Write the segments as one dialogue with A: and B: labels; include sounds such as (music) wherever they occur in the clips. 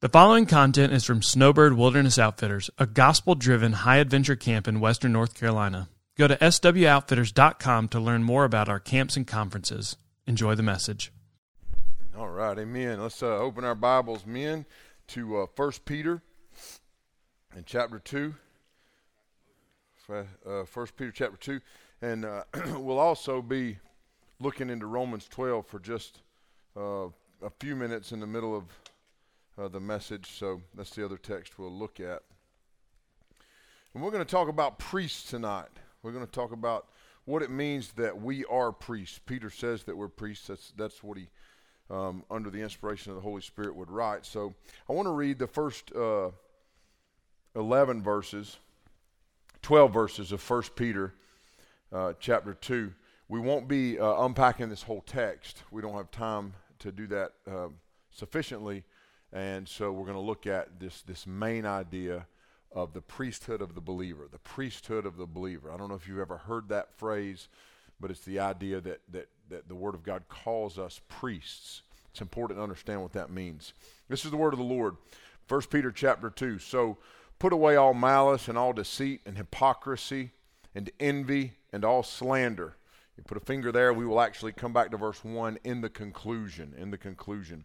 A: The following content is from Snowbird Wilderness Outfitters, a gospel driven high adventure camp in western North Carolina. Go to swoutfitters.com to learn more about our camps and conferences. Enjoy the message.
B: All right, amen. Let's uh, open our Bibles, men, to uh, 1 Peter in chapter 2. Uh, 1 Peter chapter 2. And uh, (clears throat) we'll also be looking into Romans 12 for just uh, a few minutes in the middle of uh, the message. So that's the other text we'll look at. And we're going to talk about priests tonight. We're going to talk about what it means that we are priests. Peter says that we're priests. That's that's what he, um, under the inspiration of the Holy Spirit, would write. So I want to read the first uh, eleven verses, twelve verses of First Peter, uh, chapter two. We won't be uh, unpacking this whole text. We don't have time to do that uh, sufficiently. And so we're going to look at this, this main idea of the priesthood of the believer, the priesthood of the believer. I don't know if you've ever heard that phrase, but it's the idea that, that, that the Word of God calls us priests. It's important to understand what that means. This is the word of the Lord. 1 Peter chapter 2. So put away all malice and all deceit and hypocrisy and envy and all slander. You put a finger there, we will actually come back to verse 1 in the conclusion. In the conclusion.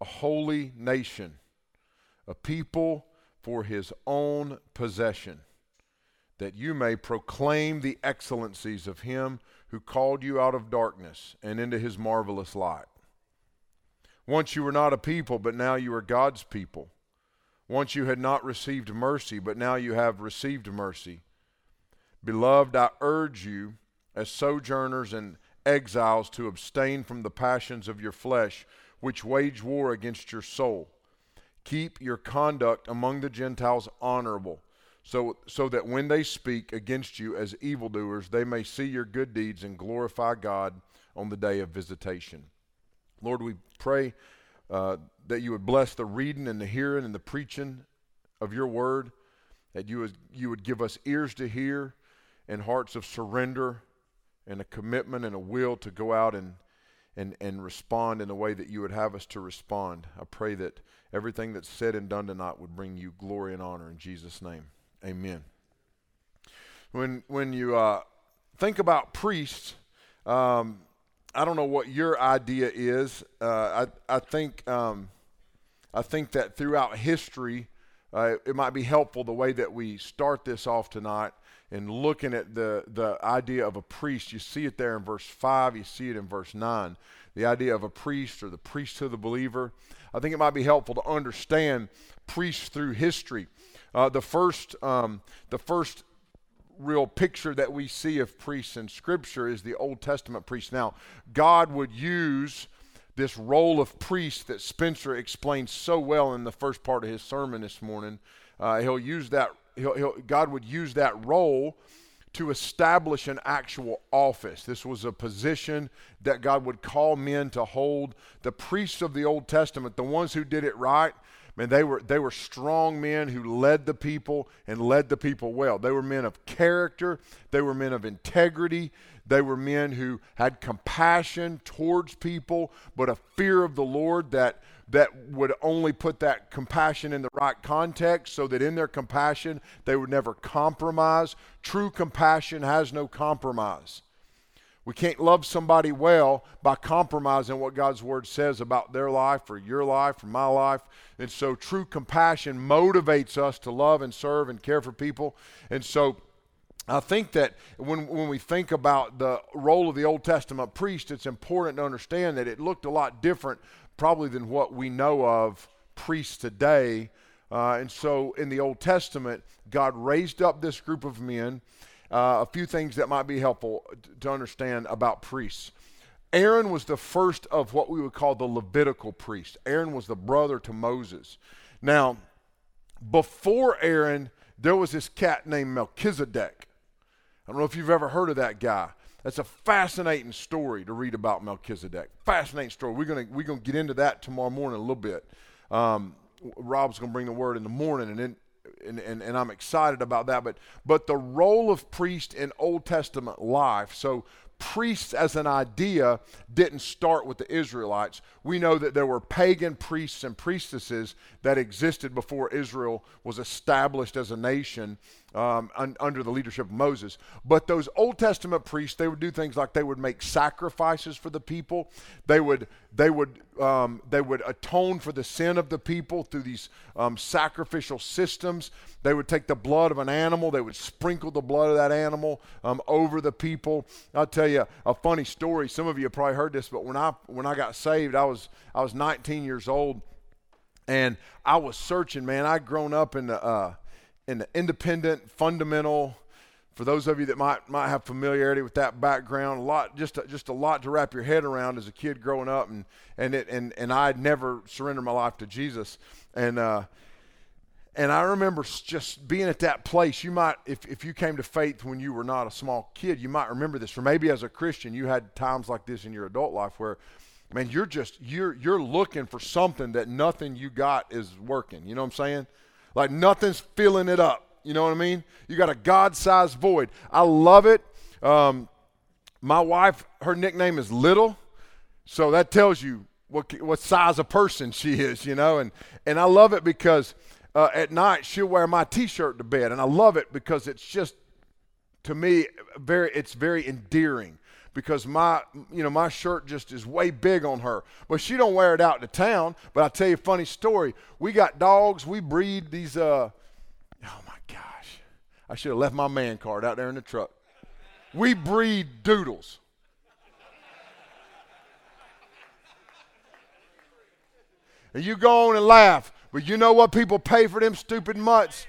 B: a holy nation, a people for his own possession, that you may proclaim the excellencies of him who called you out of darkness and into his marvelous light. Once you were not a people, but now you are God's people. Once you had not received mercy, but now you have received mercy. Beloved, I urge you, as sojourners and exiles, to abstain from the passions of your flesh which wage war against your soul. Keep your conduct among the Gentiles honorable, so, so that when they speak against you as evildoers, they may see your good deeds and glorify God on the day of visitation. Lord, we pray uh, that you would bless the reading and the hearing and the preaching of your word, that you would, you would give us ears to hear and hearts of surrender and a commitment and a will to go out and and, and respond in the way that you would have us to respond. I pray that everything that's said and done tonight would bring you glory and honor in Jesus' name. Amen. When, when you uh, think about priests, um, I don't know what your idea is. Uh, I, I, think, um, I think that throughout history, uh, it might be helpful the way that we start this off tonight and looking at the, the idea of a priest. You see it there in verse 5, you see it in verse 9. The idea of a priest or the priesthood of the believer. I think it might be helpful to understand priests through history. Uh, the first, um, the first real picture that we see of priests in Scripture is the Old Testament priest. Now, God would use this role of priest that Spencer explained so well in the first part of his sermon this morning. Uh, he'll use that he'll, he'll, God would use that role to establish an actual office. This was a position that God would call men to hold. The priests of the Old Testament, the ones who did it right, man, they were they were strong men who led the people and led the people well. They were men of character, they were men of integrity, they were men who had compassion towards people, but a fear of the Lord that that would only put that compassion in the right context so that in their compassion they would never compromise. True compassion has no compromise. We can't love somebody well by compromising what God's word says about their life or your life or my life. And so true compassion motivates us to love and serve and care for people. And so I think that when, when we think about the role of the Old Testament priest, it's important to understand that it looked a lot different, probably, than what we know of priests today. Uh, and so in the Old Testament, God raised up this group of men uh, a few things that might be helpful to understand about priests. Aaron was the first of what we would call the Levitical priest. Aaron was the brother to Moses. Now, before Aaron, there was this cat named Melchizedek. I don't know if you've ever heard of that guy. That's a fascinating story to read about Melchizedek. Fascinating story. We're gonna we're gonna get into that tomorrow morning a little bit. Um, Rob's gonna bring the word in the morning, and then and, and, and I'm excited about that. But but the role of priest in Old Testament life. So priests as an idea didn't start with the Israelites. We know that there were pagan priests and priestesses that existed before Israel was established as a nation um, un, under the leadership of Moses. But those Old Testament priests, they would do things like they would make sacrifices for the people. They would they would um, they would atone for the sin of the people through these um, sacrificial systems. They would take the blood of an animal. They would sprinkle the blood of that animal um, over the people. I'll tell you a funny story. Some of you have probably heard this, but when I when I got saved, I was I was 19 years old, and I was searching. Man, I'd grown up in the uh, in the independent, fundamental. For those of you that might might have familiarity with that background, a lot just a, just a lot to wrap your head around as a kid growing up, and and it and and I would never surrendered my life to Jesus, and uh, and I remember just being at that place. You might, if if you came to faith when you were not a small kid, you might remember this. Or maybe as a Christian, you had times like this in your adult life where man, you're just you're you're looking for something that nothing you got is working. You know what I'm saying? Like nothing's filling it up. You know what I mean? You got a God sized void. I love it. Um, my wife, her nickname is Little. So that tells you what, what size of person she is, you know? And, and I love it because uh, at night she'll wear my t shirt to bed. And I love it because it's just, to me, very, it's very endearing because my you know my shirt just is way big on her. But she don't wear it out to town. But i'll tell you a funny story. We got dogs. We breed these uh oh my gosh. I should have left my man card out there in the truck. We breed doodles. And you go on and laugh but you know what people pay for them stupid mutts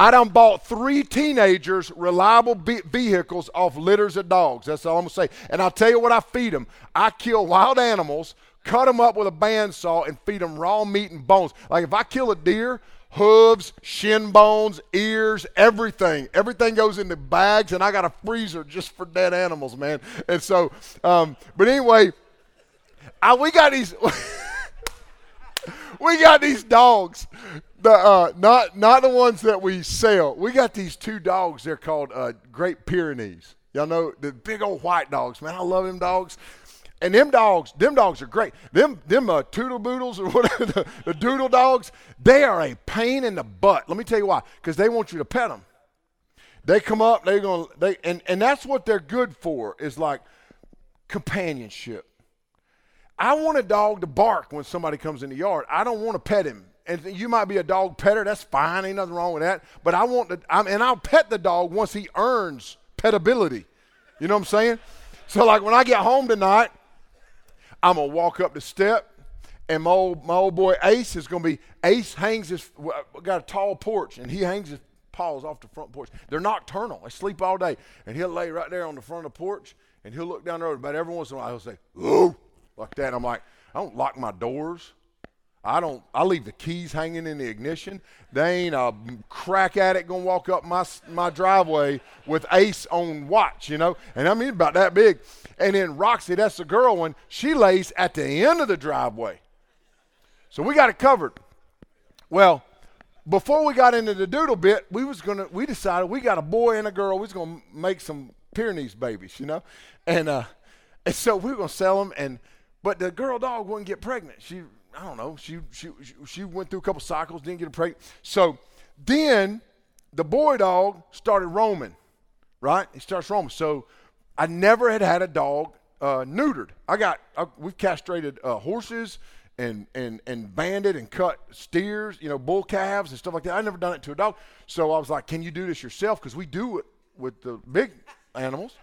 B: I done bought three teenagers reliable be- vehicles off litters of dogs. That's all I'm gonna say. And I'll tell you what I feed them. I kill wild animals, cut them up with a bandsaw, and feed them raw meat and bones. Like if I kill a deer, hooves, shin bones, ears, everything. Everything goes into bags, and I got a freezer just for dead animals, man. And so, um, but anyway, I, we got these. (laughs) we got these dogs the uh, not not the ones that we sell. We got these two dogs. They're called uh, Great Pyrenees. Y'all know the big old white dogs. Man, I love them dogs. And them dogs, them dogs are great. Them them uh, toodle boodles or (laughs) whatever the, the doodle dogs, they are a pain in the butt. Let me tell you why. Because they want you to pet them. They come up, they're gonna they and and that's what they're good for. Is like companionship. I want a dog to bark when somebody comes in the yard. I don't want to pet him and you might be a dog petter. That's fine. Ain't nothing wrong with that. But I want to, I'm, and I'll pet the dog once he earns petability. You know what I'm saying? So like when I get home tonight, I'm gonna walk up the step, and my old, my old boy Ace is gonna be Ace hangs his uh, got a tall porch, and he hangs his paws off the front porch. They're nocturnal. They sleep all day, and he'll lay right there on the front of the porch, and he'll look down the road. About every once in a while, he'll say, "Ooh," like that. I'm like, I don't lock my doors. I don't. I leave the keys hanging in the ignition. They ain't a crack addict gonna walk up my my driveway with Ace on watch, you know. And I mean about that big. And then Roxy, that's the girl one. She lays at the end of the driveway. So we got it covered. Well, before we got into the doodle bit, we was gonna. We decided we got a boy and a girl. We was gonna make some Pyrenees babies, you know. And uh, (laughs) and so we were gonna sell them. And but the girl dog wouldn't get pregnant. She I don't know. She she she went through a couple cycles, didn't get pregnant. So then the boy dog started roaming. right? He starts roaming. So I never had had a dog uh, neutered. I got I, we've castrated uh, horses and and and banded and cut steers, you know, bull calves and stuff like that. I never done it to a dog. So I was like, "Can you do this yourself?" Because we do it with the big animals.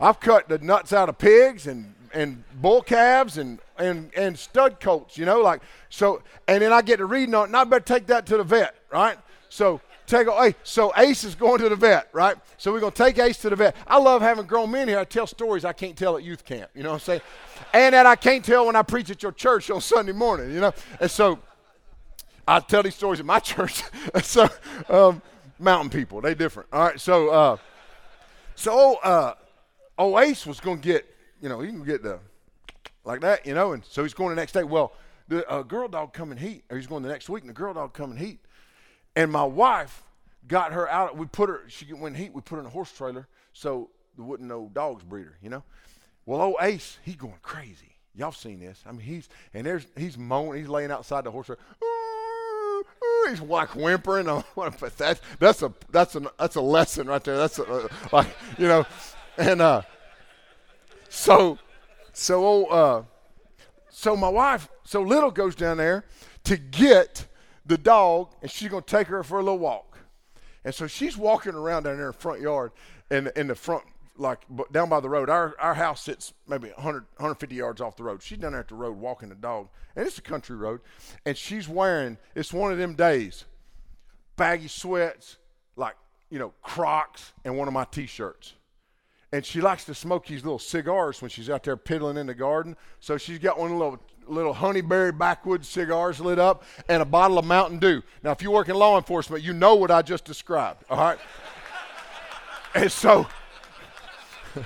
B: I've cut the nuts out of pigs and and bull calves and and and stud colts, you know, like so. And then I get to reading on it, and I better take that to the vet, right? So take hey, so Ace is going to the vet, right? So we're gonna take Ace to the vet. I love having grown men here. I tell stories I can't tell at youth camp. You know what I'm saying? and that I can't tell when I preach at your church on Sunday morning. You know, and so I tell these stories at my (laughs) church. so um, mountain people, they different. All right, so uh, so uh, oh Ace was gonna get, you know, he can get the like that, you know, and so he's going the next day. Well, the uh, girl dog come in heat, or he's going the next week, and the girl dog come in heat. And my wife got her out. We put her. She went heat. We put her in a horse trailer so there wouldn't no dogs breed her. You know. Well, old Ace, he going crazy. Y'all seen this? I mean, he's and there's he's moaning. He's laying outside the horse trailer. (laughs) He's like whimpering. (laughs) That's that's a that's a that's a lesson right there. That's a, like you know, (laughs) and uh, so so old uh, so my wife so little goes down there to get the dog, and she's to take her for a little walk. And so she's walking around down there in the front yard, in, in the front, like down by the road. Our, our house sits maybe 100, 150 yards off the road. She's down there at the road walking the dog, and it's a country road. And she's wearing, it's one of them days, baggy sweats, like, you know, Crocs, and one of my t shirts and she likes to smoke these little cigars when she's out there piddling in the garden. So she's got one little little honeyberry backwoods cigars lit up, and a bottle of Mountain Dew. Now, if you work in law enforcement, you know what I just described, all right? (laughs) and so, (laughs)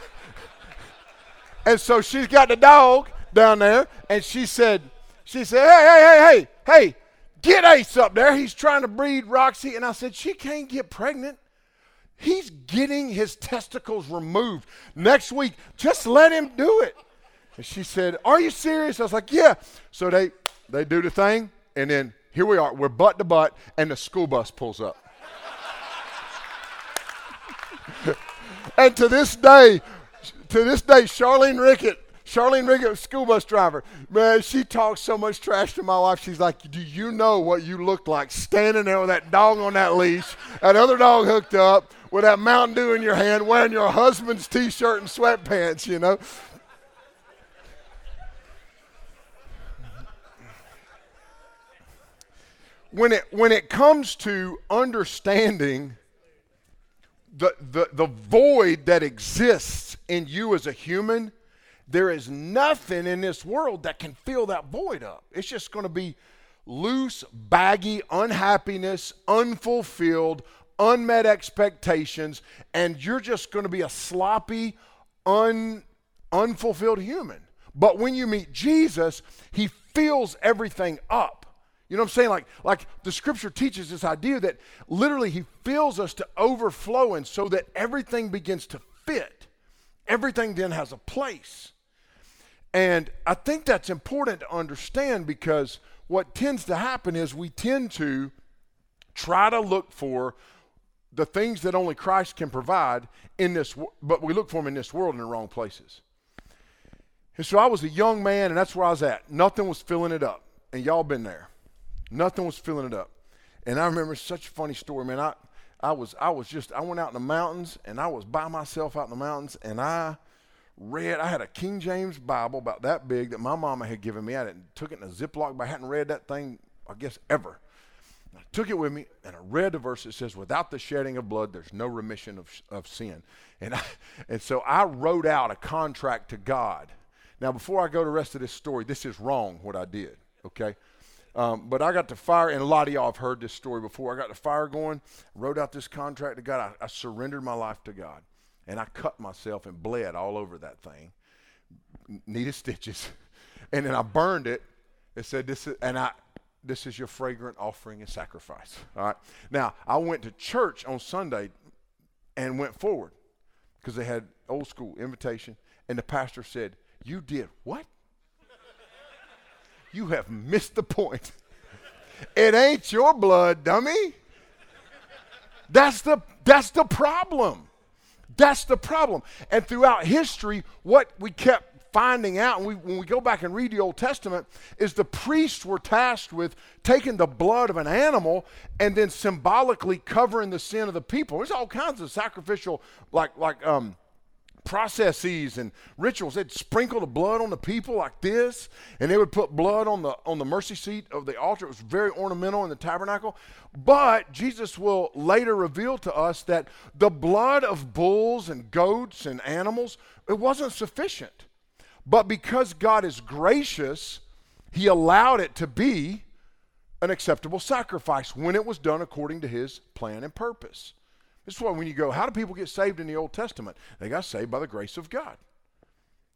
B: and so she's got the dog down there, and she said, she said, hey, hey, hey, hey, hey, get Ace up there. He's trying to breed Roxy. And I said, she can't get pregnant. He's getting his testicles removed next week. Just let him do it. And she said, Are you serious? I was like, Yeah. So they they do the thing, and then here we are. We're butt to butt, and the school bus pulls up. (laughs) and to this day, to this day, Charlene Rickett, Charlene Rickett, school bus driver, man, she talks so much trash to my wife. She's like, Do you know what you looked like standing there with that dog on that leash, that other dog hooked up, with that Mountain Dew in your hand, wearing your husband's t shirt and sweatpants, you know? when it when it comes to understanding the, the, the void that exists in you as a human, there is nothing in this world that can fill that void up. It's just going to be loose, baggy unhappiness, unfulfilled, unmet expectations, and you're just going to be a sloppy, un, unfulfilled human. But when you meet Jesus, he fills everything up. You know what I'm saying? Like, like the scripture teaches this idea that literally he fills us to overflowing so that everything begins to fit. Everything then has a place. And I think that's important to understand because what tends to happen is we tend to try to look for the things that only Christ can provide in this, but we look for them in this world in the wrong places. And so I was a young man, and that's where I was at. Nothing was filling it up. And y'all been there. Nothing was filling it up. And I remember such a funny story, man. I, I was I was just I went out in the mountains and I was by myself out in the mountains and I read I had a King James Bible about that big that my mama had given me. I didn't, took it in a Ziploc, but I hadn't read that thing, I guess, ever. I took it with me and I read the verse that says, Without the shedding of blood, there's no remission of, of sin. And, I, and so I wrote out a contract to God. Now, before I go to the rest of this story, this is wrong what I did, okay? Um, but I got the fire, and a lot of y'all have heard this story before. I got the fire going, wrote out this contract to God. I, I surrendered my life to God, and I cut myself and bled all over that thing, needed stitches, (laughs) and then I burned it. It said this is, and I, this is your fragrant offering and sacrifice. All right. Now I went to church on Sunday, and went forward, because they had old school invitation, and the pastor said, "You did what?" you have missed the point. It ain't your blood, dummy. That's the, that's the problem. That's the problem. And throughout history, what we kept finding out, and we, when we go back and read the Old Testament, is the priests were tasked with taking the blood of an animal and then symbolically covering the sin of the people. There's all kinds of sacrificial, like like um, processes and rituals. They'd sprinkle the blood on the people like this, and they would put blood on the on the mercy seat of the altar. It was very ornamental in the tabernacle. But Jesus will later reveal to us that the blood of bulls and goats and animals it wasn't sufficient. But because God is gracious, He allowed it to be an acceptable sacrifice when it was done according to His plan and purpose. This is why when you go, how do people get saved in the Old Testament? They got saved by the grace of God.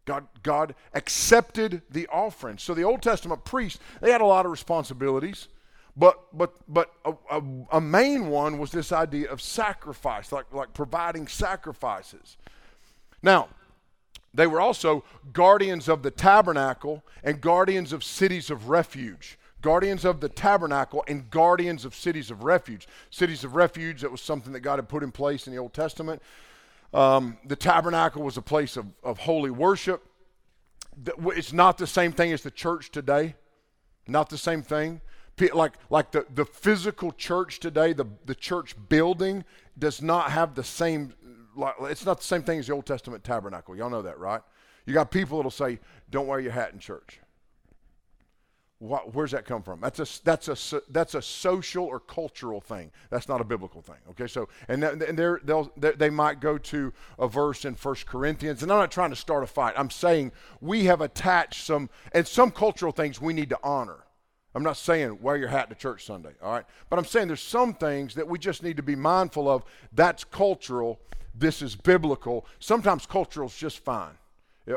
B: God, God accepted the offering. So the Old Testament priests, they had a lot of responsibilities, but but but a, a, a main one was this idea of sacrifice, like like providing sacrifices. Now, they were also guardians of the tabernacle and guardians of cities of refuge. Guardians of the tabernacle and guardians of cities of refuge. Cities of refuge, that was something that God had put in place in the Old Testament. Um, the tabernacle was a place of, of holy worship. It's not the same thing as the church today. Not the same thing. Like, like the, the physical church today, the, the church building does not have the same it's not the same thing as the Old Testament tabernacle. Y'all know that, right? You got people that'll say, "Don't wear your hat in church." What, where's that come from? That's a that's a that's a social or cultural thing. That's not a biblical thing. Okay, so and, and they're, they'll they might go to a verse in First Corinthians, and I'm not trying to start a fight. I'm saying we have attached some and some cultural things we need to honor. I'm not saying wear your hat to church Sunday, all right? But I'm saying there's some things that we just need to be mindful of. That's cultural this is biblical. Sometimes cultural is just fine.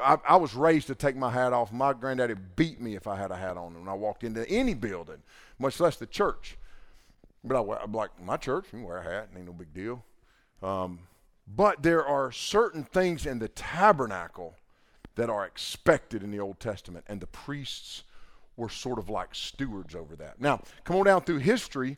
B: I, I, was raised to take my hat off. My granddaddy beat me if I had a hat on when I walked into any building, much less the church. But I, am like, my church, you can wear a hat, ain't no big deal. Um, but there are certain things in the tabernacle that are expected in the Old Testament, and the priests were sort of like stewards over that. Now, come on down through history,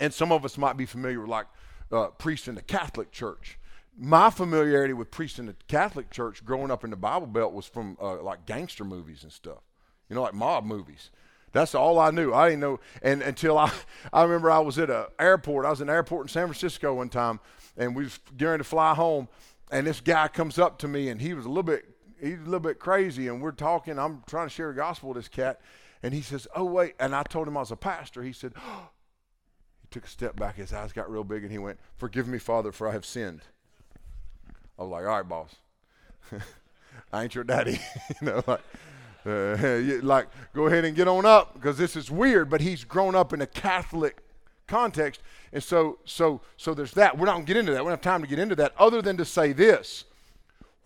B: and some of us might be familiar with like uh, priests in the Catholic Church my familiarity with priests in the Catholic Church growing up in the Bible Belt was from uh, like gangster movies and stuff, you know, like mob movies. That's all I knew. I didn't know, and until I, (laughs) I remember I was at an airport. I was in an airport in San Francisco one time, and we was getting to fly home, and this guy comes up to me, and he was a little bit, he's a little bit crazy, and we're talking. I'm trying to share the gospel with this cat, and he says, "Oh wait," and I told him I was a pastor. He said, (gasps) oh. Took a step back, his eyes got real big, and he went, "Forgive me, Father, for I have sinned." I was like, all right, boss. (laughs) I ain't your daddy. (laughs) you know, like, uh, (laughs) like, go ahead and get on up because this is weird. But he's grown up in a Catholic context, and so, so, so there's that. We're not gonna get into that. We don't have time to get into that, other than to say this: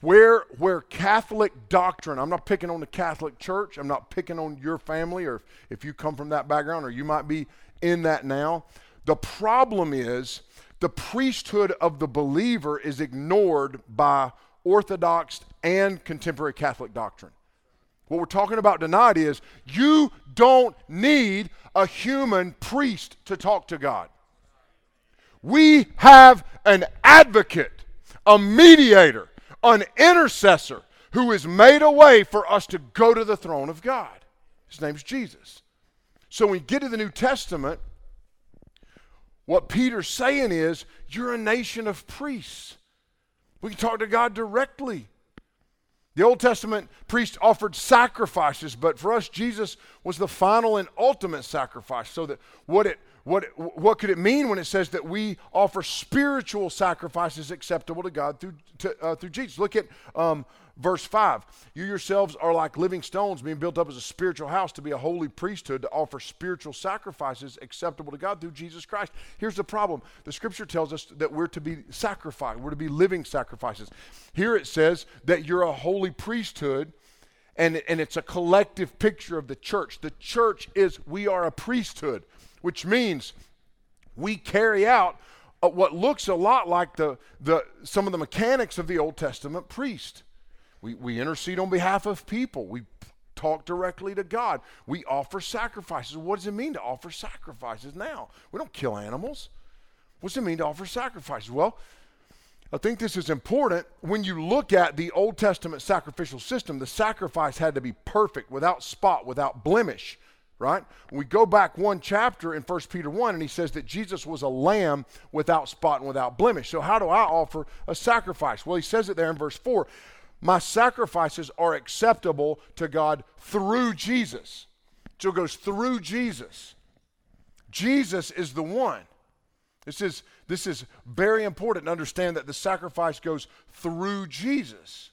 B: where, where Catholic doctrine. I'm not picking on the Catholic Church. I'm not picking on your family, or if you come from that background, or you might be in that now. The problem is the priesthood of the believer is ignored by Orthodox and contemporary Catholic doctrine. What we're talking about tonight is you don't need a human priest to talk to God. We have an advocate, a mediator, an intercessor who has made a way for us to go to the throne of God. His name's Jesus. So when we get to the New Testament, what Peter's saying is, you're a nation of priests. We can talk to God directly. The Old Testament priests offered sacrifices, but for us, Jesus was the final and ultimate sacrifice. So that what it what what could it mean when it says that we offer spiritual sacrifices acceptable to God through to, uh, through Jesus? Look at um, Verse 5 You yourselves are like living stones being built up as a spiritual house to be a holy priesthood to offer spiritual sacrifices acceptable to God through Jesus Christ. Here's the problem the scripture tells us that we're to be sacrificed, we're to be living sacrifices. Here it says that you're a holy priesthood. And, and it's a collective picture of the church. The church is, we are a priesthood, which means we carry out uh, what looks a lot like the, the, some of the mechanics of the Old Testament priest. We, we intercede on behalf of people. We talk directly to God. We offer sacrifices. What does it mean to offer sacrifices now? We don't kill animals. What does it mean to offer sacrifices? Well, I think this is important. When you look at the Old Testament sacrificial system, the sacrifice had to be perfect, without spot, without blemish, right? We go back one chapter in 1 Peter 1, and he says that Jesus was a lamb without spot and without blemish. So, how do I offer a sacrifice? Well, he says it there in verse 4 My sacrifices are acceptable to God through Jesus. So, it goes through Jesus. Jesus is the one. This is, this is very important to understand that the sacrifice goes through Jesus.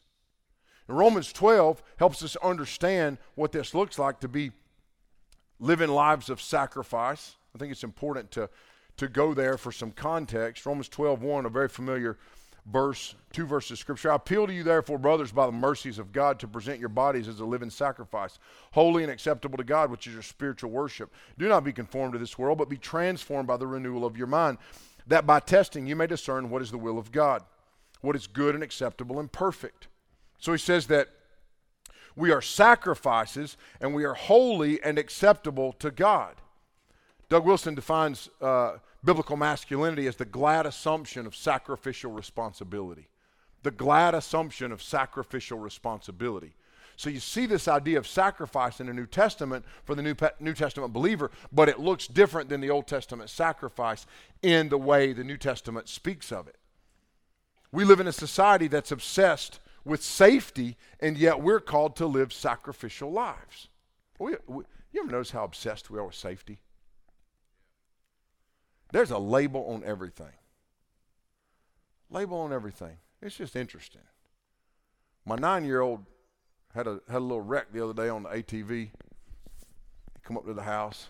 B: And Romans 12 helps us understand what this looks like to be living lives of sacrifice. I think it's important to, to go there for some context. Romans 12, 1, a very familiar verse, two verses of scripture. I appeal to you, therefore, brothers, by the mercies of God, to present your bodies as a living sacrifice, holy and acceptable to God, which is your spiritual worship. Do not be conformed to this world, but be transformed by the renewal of your mind, that by testing you may discern what is the will of God, what is good and acceptable and perfect. So he says that we are sacrifices and we are holy and acceptable to God. Doug Wilson defines uh, biblical masculinity as the glad assumption of sacrificial responsibility. The glad assumption of sacrificial responsibility. So you see this idea of sacrifice in the New Testament for the New, New Testament believer, but it looks different than the Old Testament sacrifice in the way the New Testament speaks of it. We live in a society that's obsessed with safety, and yet we're called to live sacrificial lives. We, we, you ever notice how obsessed we are with safety? There's a label on everything. Label on everything. It's just interesting. My nine year old had a had a little wreck the other day on the ATV. He come up to the house.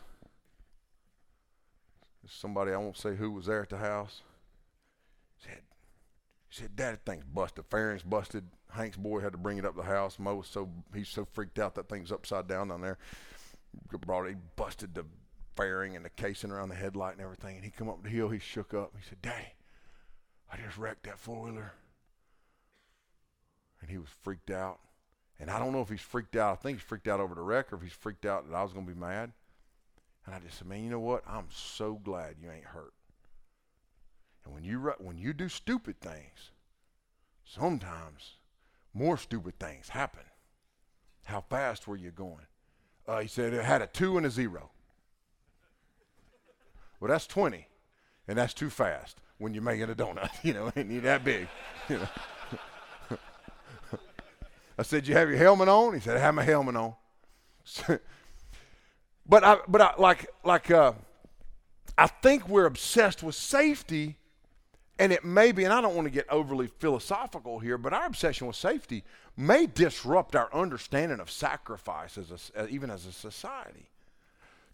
B: Somebody I won't say who was there at the house. Said, he said, "Dad, that thing's busted. Fairings busted. Hank's boy had to bring it up the house. Mo was so he's so freaked out that thing's upside down down there. Brought it, he busted the fairing and the casing around the headlight and everything. And he come up the hill, he shook up. He said, Daddy, I just wrecked that four wheeler. And he was freaked out. And I don't know if he's freaked out. I think he's freaked out over the wreck or if he's freaked out that I was going to be mad. And I just said, man, you know what? I'm so glad you ain't hurt. And when you when you do stupid things, sometimes more stupid things happen. How fast were you going? Uh, he said it had a two and a zero. Well, that's 20, and that's too fast when you're making a donut, (laughs) you know, and you're that big, (laughs) you know. (laughs) I said, "You have your helmet on?" He said, "I have my helmet on." but I, but I, like, like, uh, I think we're obsessed with safety, and it may be. And I don't want to get overly philosophical here, but our obsession with safety may disrupt our understanding of sacrifice as a, even as a society.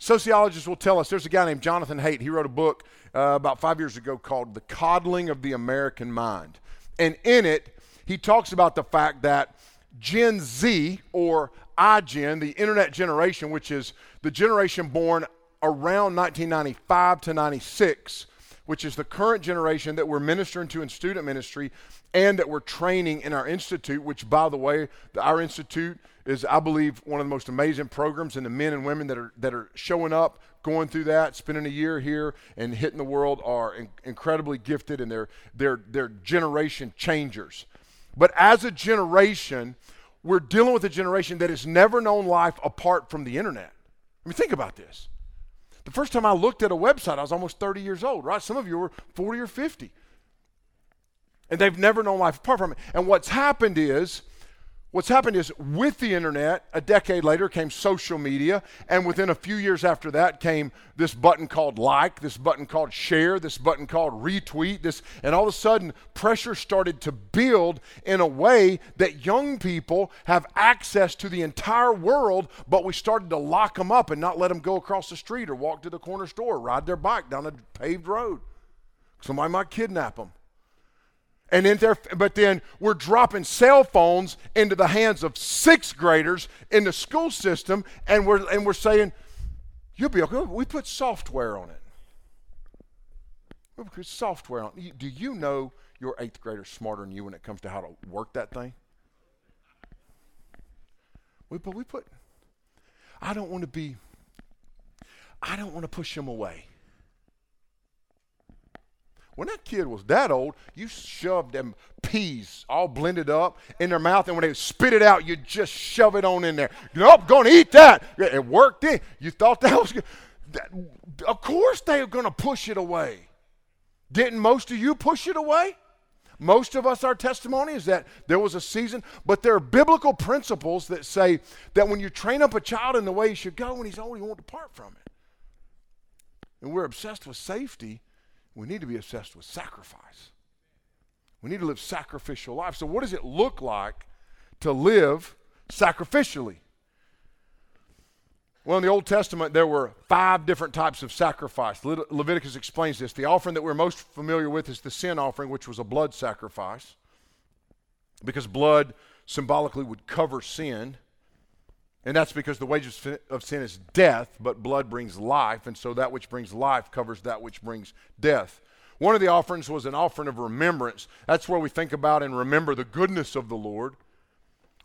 B: Sociologists will tell us there's a guy named Jonathan Haidt. He wrote a book uh, about five years ago called The Coddling of the American Mind. And in it, he talks about the fact that Gen Z, or iGen, the internet generation, which is the generation born around 1995 to 96, which is the current generation that we're ministering to in student ministry and that we're training in our institute, which, by the way, our institute is, I believe, one of the most amazing programs, and the men and women that are that are showing up, going through that, spending a year here, and hitting the world are in, incredibly gifted, and they're they're they're generation changers. But as a generation, we're dealing with a generation that has never known life apart from the internet. I mean, think about this. The first time I looked at a website, I was almost 30 years old, right? Some of you were 40 or 50. And they've never known life apart from it. And what's happened is What's happened is with the internet, a decade later came social media, and within a few years after that came this button called like, this button called share, this button called retweet, this, and all of a sudden pressure started to build in a way that young people have access to the entire world, but we started to lock them up and not let them go across the street or walk to the corner store, or ride their bike down a paved road. Somebody might kidnap them. And in there, but then we're dropping cell phones into the hands of sixth graders in the school system, and we're and we're saying, "You'll be okay." We put software on it. We put software on. Do you know your eighth grader smarter than you when it comes to how to work that thing? We but we put. I don't want to be. I don't want to push them away. When that kid was that old, you shoved them peas all blended up in their mouth, and when they spit it out, you just shove it on in there. Nope, going to eat that. It worked. In. You thought that was good. That, of course, they are going to push it away. Didn't most of you push it away? Most of us, our testimony is that there was a season, but there are biblical principles that say that when you train up a child in the way he should go, when he's old, he won't depart from it. And we're obsessed with safety. We need to be obsessed with sacrifice. We need to live sacrificial life. So, what does it look like to live sacrificially? Well, in the Old Testament, there were five different types of sacrifice. Le- Leviticus explains this. The offering that we're most familiar with is the sin offering, which was a blood sacrifice, because blood symbolically would cover sin. And that's because the wages of sin is death, but blood brings life, and so that which brings life covers that which brings death. One of the offerings was an offering of remembrance. That's where we think about and remember the goodness of the Lord.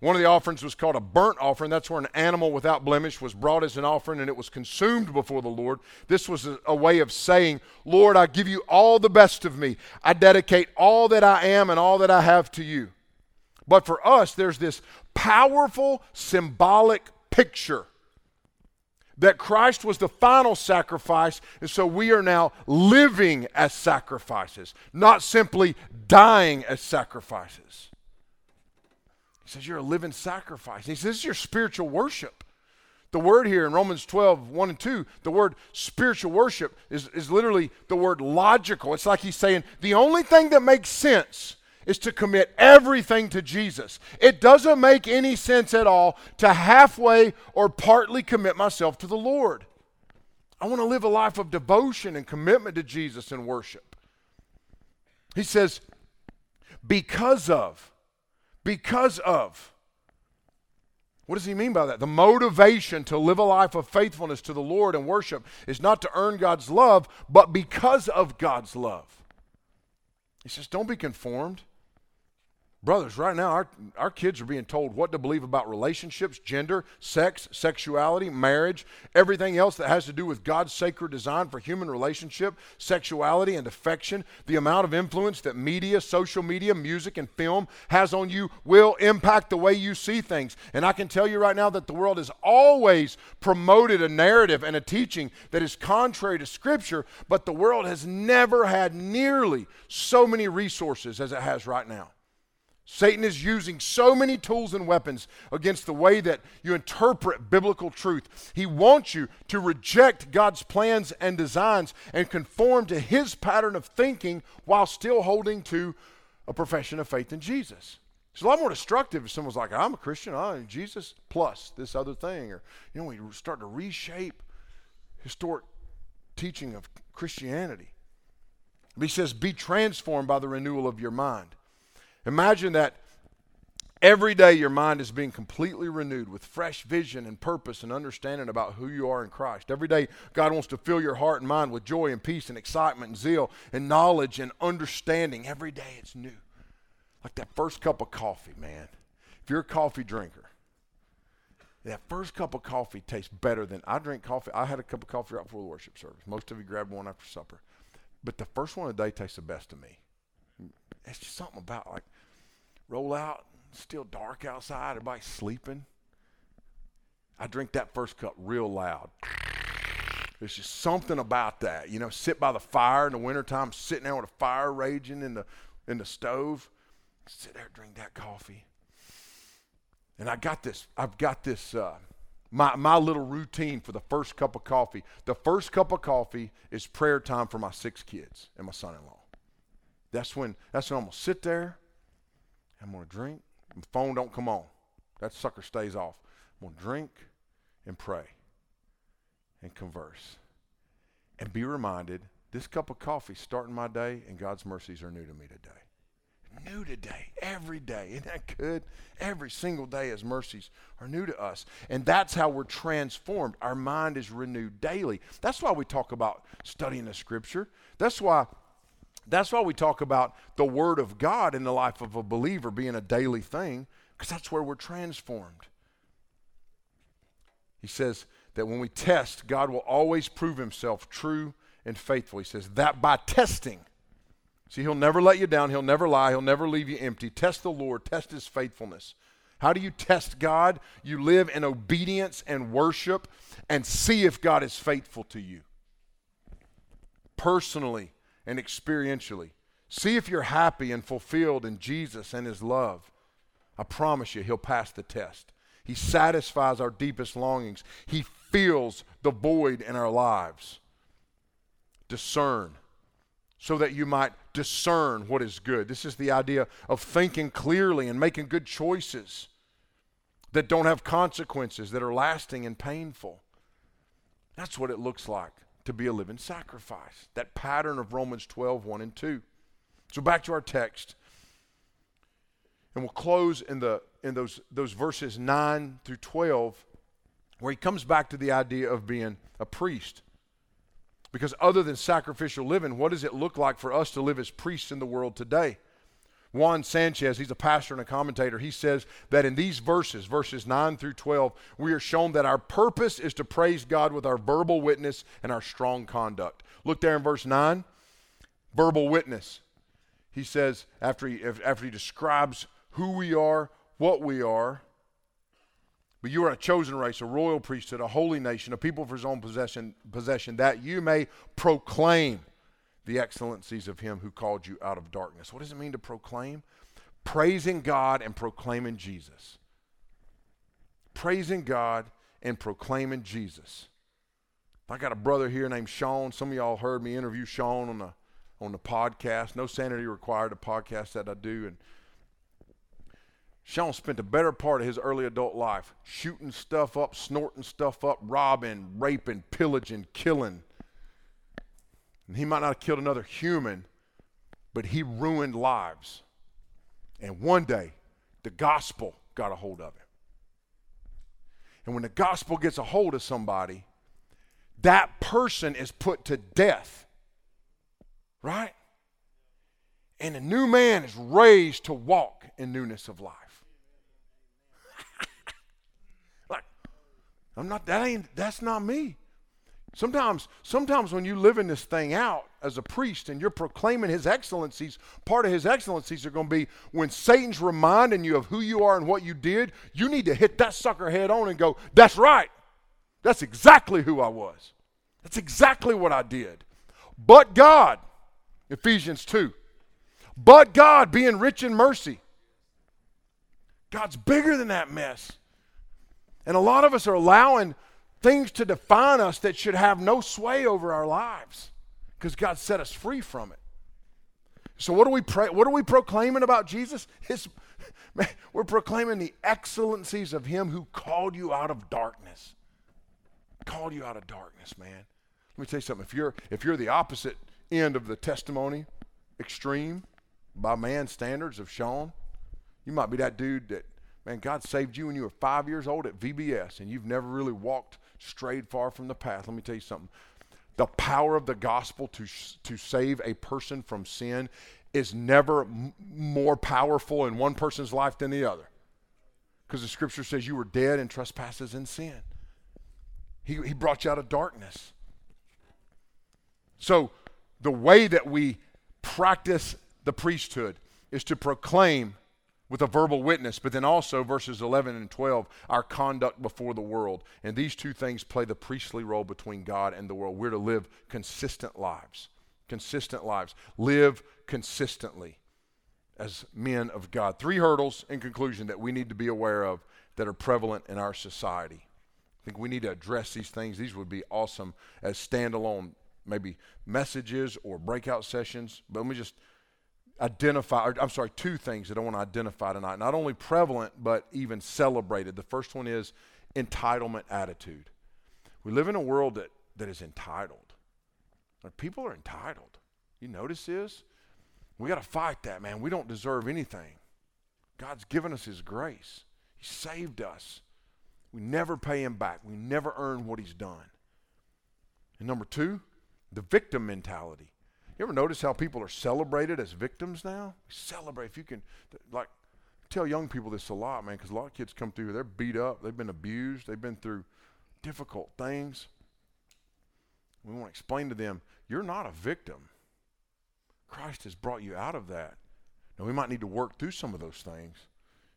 B: One of the offerings was called a burnt offering. That's where an animal without blemish was brought as an offering and it was consumed before the Lord. This was a, way of saying, Lord, I give you all the best of me. I dedicate all that I am and all that I have to you. But for us, there's this powerful symbolic picture that Christ was the final sacrifice, and so we are now living as sacrifices, not simply dying as sacrifices. He says, You're a living sacrifice. He says, This is your spiritual worship. The word here in Romans 12, 1 and 2, the word spiritual worship is, is literally the word logical. It's like he's saying, The only thing that makes sense is to commit everything to Jesus. It doesn't make any sense at all to halfway or partly commit myself to the Lord. I want to live a life of devotion and commitment to Jesus and worship. He says, because of because of. What does he mean by that? The motivation to live a life of faithfulness to the Lord and worship is not to earn God's love, but because of God's love. He says, Don't be conformed Brothers, right now, our, our kids are being told what to believe about relationships, gender, sex, sexuality, marriage, everything else that has to do with God's sacred design for human relationship, sexuality, and affection. The amount of influence that media, social media, music, and film has on you will impact the way you see things. And I can tell you right now that the world has always promoted a narrative and a teaching that is contrary to Scripture, but the world has never had nearly so many resources as it has right now. Satan is using so many tools and weapons against the way that you interpret biblical truth. He wants you to reject God's plans and designs and conform to his pattern of thinking while still holding to a profession of faith in Jesus. It's a lot more destructive if someone's like, I'm a Christian, I'm Jesus plus this other thing. Or, you know, we start to reshape historic teaching of Christianity. He says, Be transformed by the renewal of your mind. Imagine that every day your mind is being completely renewed with fresh vision and purpose and understanding about who you are in Christ. Every day, God wants to fill your heart and mind with joy and peace and excitement and zeal and knowledge and understanding. Every day it's new. Like that first cup of coffee, man. If you're a coffee drinker, that first cup of coffee tastes better than I drink coffee. I had a cup of coffee right before the worship service. Most of you grabbed one after supper. But the first one of the day tastes the best to me. It's just something about like roll out, still dark outside, everybody's sleeping. I drink that first cup real loud. There's just something about that. You know, sit by the fire in the wintertime, sitting there with a fire raging in the in the stove. Sit there, drink that coffee. And I got this, I've got this uh, my, my little routine for the first cup of coffee. The first cup of coffee is prayer time for my six kids and my son in law. That's when that's when I'm gonna sit there. I'm gonna drink. My phone don't come on. That sucker stays off. I'm gonna drink and pray and converse and be reminded this cup of coffee starting my day and God's mercies are new to me today. New today, every day. Isn't that good? Every single day, His mercies are new to us. And that's how we're transformed. Our mind is renewed daily. That's why we talk about studying the Scripture. That's why that's why we talk about the Word of God in the life of a believer being a daily thing, because that's where we're transformed. He says that when we test, God will always prove himself true and faithful. He says that by testing, See, he'll never let you down. He'll never lie. He'll never leave you empty. Test the Lord, test his faithfulness. How do you test God? You live in obedience and worship and see if God is faithful to you personally and experientially. See if you're happy and fulfilled in Jesus and his love. I promise you, he'll pass the test. He satisfies our deepest longings, he fills the void in our lives. Discern so that you might discern what is good. This is the idea of thinking clearly and making good choices that don't have consequences, that are lasting and painful. That's what it looks like to be a living sacrifice. That pattern of Romans 12, 1 and 2. So back to our text. And we'll close in the in those those verses 9 through 12 where he comes back to the idea of being a priest. Because other than sacrificial living, what does it look like for us to live as priests in the world today? Juan Sanchez, he's a pastor and a commentator, he says that in these verses, verses 9 through 12, we are shown that our purpose is to praise God with our verbal witness and our strong conduct. Look there in verse 9 verbal witness. He says, after he, after he describes who we are, what we are, but you are a chosen race, a royal priesthood, a holy nation, a people for his own possession, possession, that you may proclaim the excellencies of him who called you out of darkness. What does it mean to proclaim? Praising God and proclaiming Jesus. Praising God and proclaiming Jesus. I got a brother here named Sean. Some of y'all heard me interview Sean on the on the podcast. No sanity required, a podcast that I do, and Sean spent the better part of his early adult life shooting stuff up, snorting stuff up, robbing, raping, pillaging, killing. And he might not have killed another human, but he ruined lives. And one day, the gospel got a hold of him. And when the gospel gets a hold of somebody, that person is put to death. Right? And a new man is raised to walk in newness of life. (laughs) Like, I'm not that ain't that's not me. Sometimes, sometimes when you live in this thing out as a priest and you're proclaiming his excellencies, part of his excellencies are going to be when Satan's reminding you of who you are and what you did, you need to hit that sucker head on and go, That's right. That's exactly who I was. That's exactly what I did. But God, Ephesians 2. But God, being rich in mercy. God's bigger than that mess. And a lot of us are allowing things to define us that should have no sway over our lives because God set us free from it. So what are we pray, what are we proclaiming about Jesus? His, man, we're proclaiming the excellencies of him who called you out of darkness. Called you out of darkness, man. Let me tell you something. If you're if you're the opposite end of the testimony extreme by man's standards of Sean, you might be that dude that Man, God saved you when you were five years old at VBS and you've never really walked strayed far from the path. Let me tell you something. The power of the gospel to, to save a person from sin is never m- more powerful in one person's life than the other. Because the scripture says you were dead in trespasses and sin. He, he brought you out of darkness. So, the way that we practice the priesthood is to proclaim with a verbal witness, but then also verses 11 and 12, our conduct before the world. And these two things play the priestly role between God and the world. We're to live consistent lives. Consistent lives. Live consistently as men of God. Three hurdles, in conclusion, that we need to be aware of that are prevalent in our society. I think we need to address these things. These would be awesome as standalone, maybe messages or breakout sessions. But let me just identify, or, I'm sorry, two things that I want to identify tonight. Not only prevalent, but even celebrated. The first one is entitlement attitude. We live in a world that, that is entitled. Like people are entitled. You notice this? We got to fight that, man. We don't deserve anything. God's given us His grace, He saved us. We never pay Him back, we never earn what He's done. And number two, the victim mentality. You ever notice how people are celebrated as victims now? We celebrate if you can, like, tell young people this a lot, man, because a lot of kids come through, they're beat up, they've been abused, they've been through difficult things. We want to explain to them, you're not a victim. Christ has brought you out of that. Now, we might need to work through some of those things.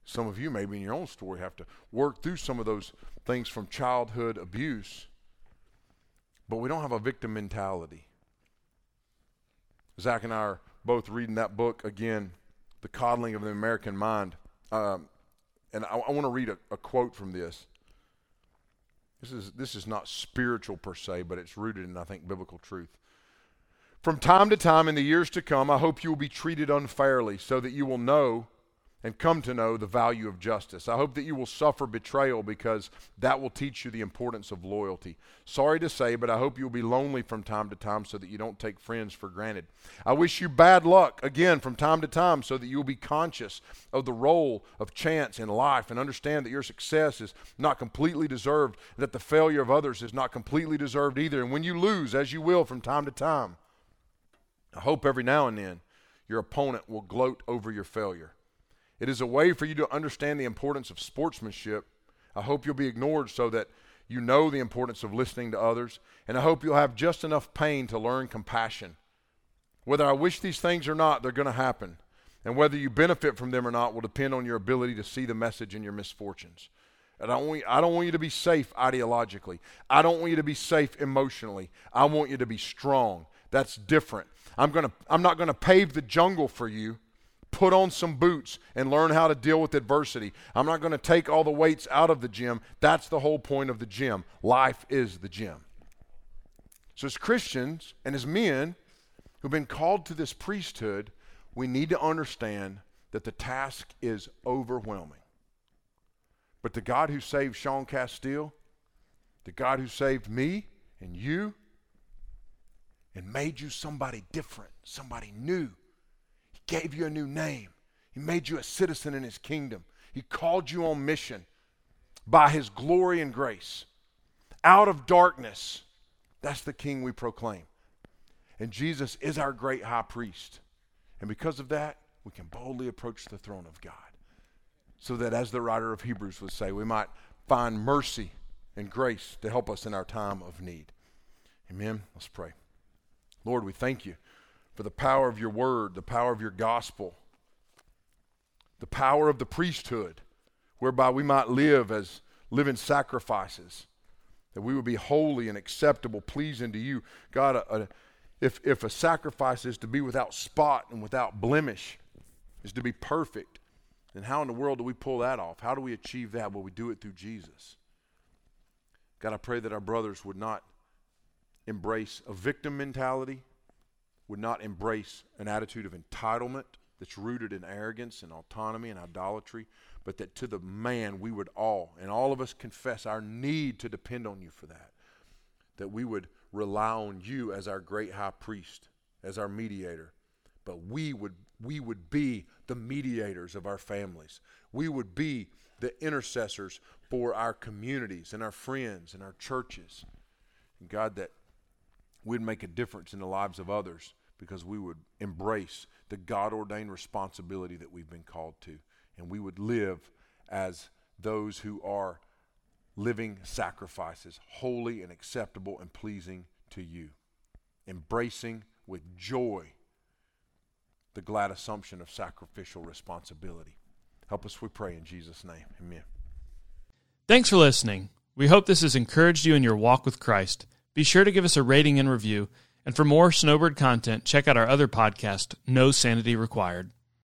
B: Some of you, maybe in your own story, have to work through some of those things from childhood abuse. But we don't have a victim mentality. Zach and I are both reading that book again, The Coddling of the American Mind. Um, and I, I want to read a, a quote from this. This is, this is not spiritual per se, but it's rooted in, I think, biblical truth. From time to time in the years to come, I hope you will be treated unfairly so that you will know and come to know the value of justice. I hope that you will suffer betrayal because that will teach you the importance of loyalty. Sorry to say, but I hope you'll be lonely from time to time so that you don't take friends for granted. I wish you bad luck again from time to time so that you'll be conscious of the role of chance in life and understand that your success is not completely deserved, that the failure of others is not completely deserved either. And when you lose, as you will from time to time, I hope every now and then your opponent will gloat over your failure. It is a way for you to understand the importance of sportsmanship. I hope you'll be ignored so that you know the importance of listening to others. And I hope you'll have just enough pain to learn compassion. Whether I wish these things or not, they're going to happen. And whether you benefit from them or not will depend on your ability to see the message in your misfortunes. And I, want, I don't want you to be safe ideologically. I don't want you to be safe emotionally. I want you to be strong. That's different. I'm, gonna, I'm not going to pave the jungle for you put on some boots and learn how to deal with adversity. I'm not going to take all the weights out of the gym. That's the whole point of the gym. Life is the gym. So, as Christians and as men who've been called to this priesthood, we need to understand that the task is overwhelming. But the God who saved Sean Castile, the God who saved me and you, and made you somebody different, somebody new, gave you a new name. He made you a citizen in his kingdom. He called you on mission by his glory and grace. Out of darkness, that's the king we proclaim. And Jesus is our great high priest. And because of that, we can boldly approach the throne of God. So that, as the writer of Hebrews would say, we might find mercy and grace to help us in our time of need. Amen. Let's pray. Lord, we thank you for the power of your word, the power of your gospel, the power of the priesthood, whereby we might live as living sacrifices, that we would be holy and acceptable, pleasing to you. God, a, a, if, if a sacrifice is to be without spot and without blemish, is to be perfect, then how in the world do we pull that off? How do we achieve that? Well, we do it through Jesus. God, I pray that our brothers would not embrace a victim mentality, would not embrace an attitude of entitlement that's rooted in arrogance and autonomy and idolatry, but that to the man we would all, and all of us confess our need to depend on you for that, that we would rely on you as our great high priest, as our mediator, but we would we would be the mediators of our families. We would be the intercessors for our communities and our friends and our churches. And God, that we'd make a difference in the lives of others because we would embrace the God ordained responsibility that we've been called to. And we would live as those who are living sacrifices, holy and acceptable and pleasing to you. Embracing with joy the glad assumption of sacrificial responsibility. Help us, we pray, in Jesus' name. Amen.
A: Thanks for listening. We hope this has encouraged you in your walk with Christ. Be sure to give us a rating and review. And for more Snowbird content, check out our other podcast, No Sanity Required.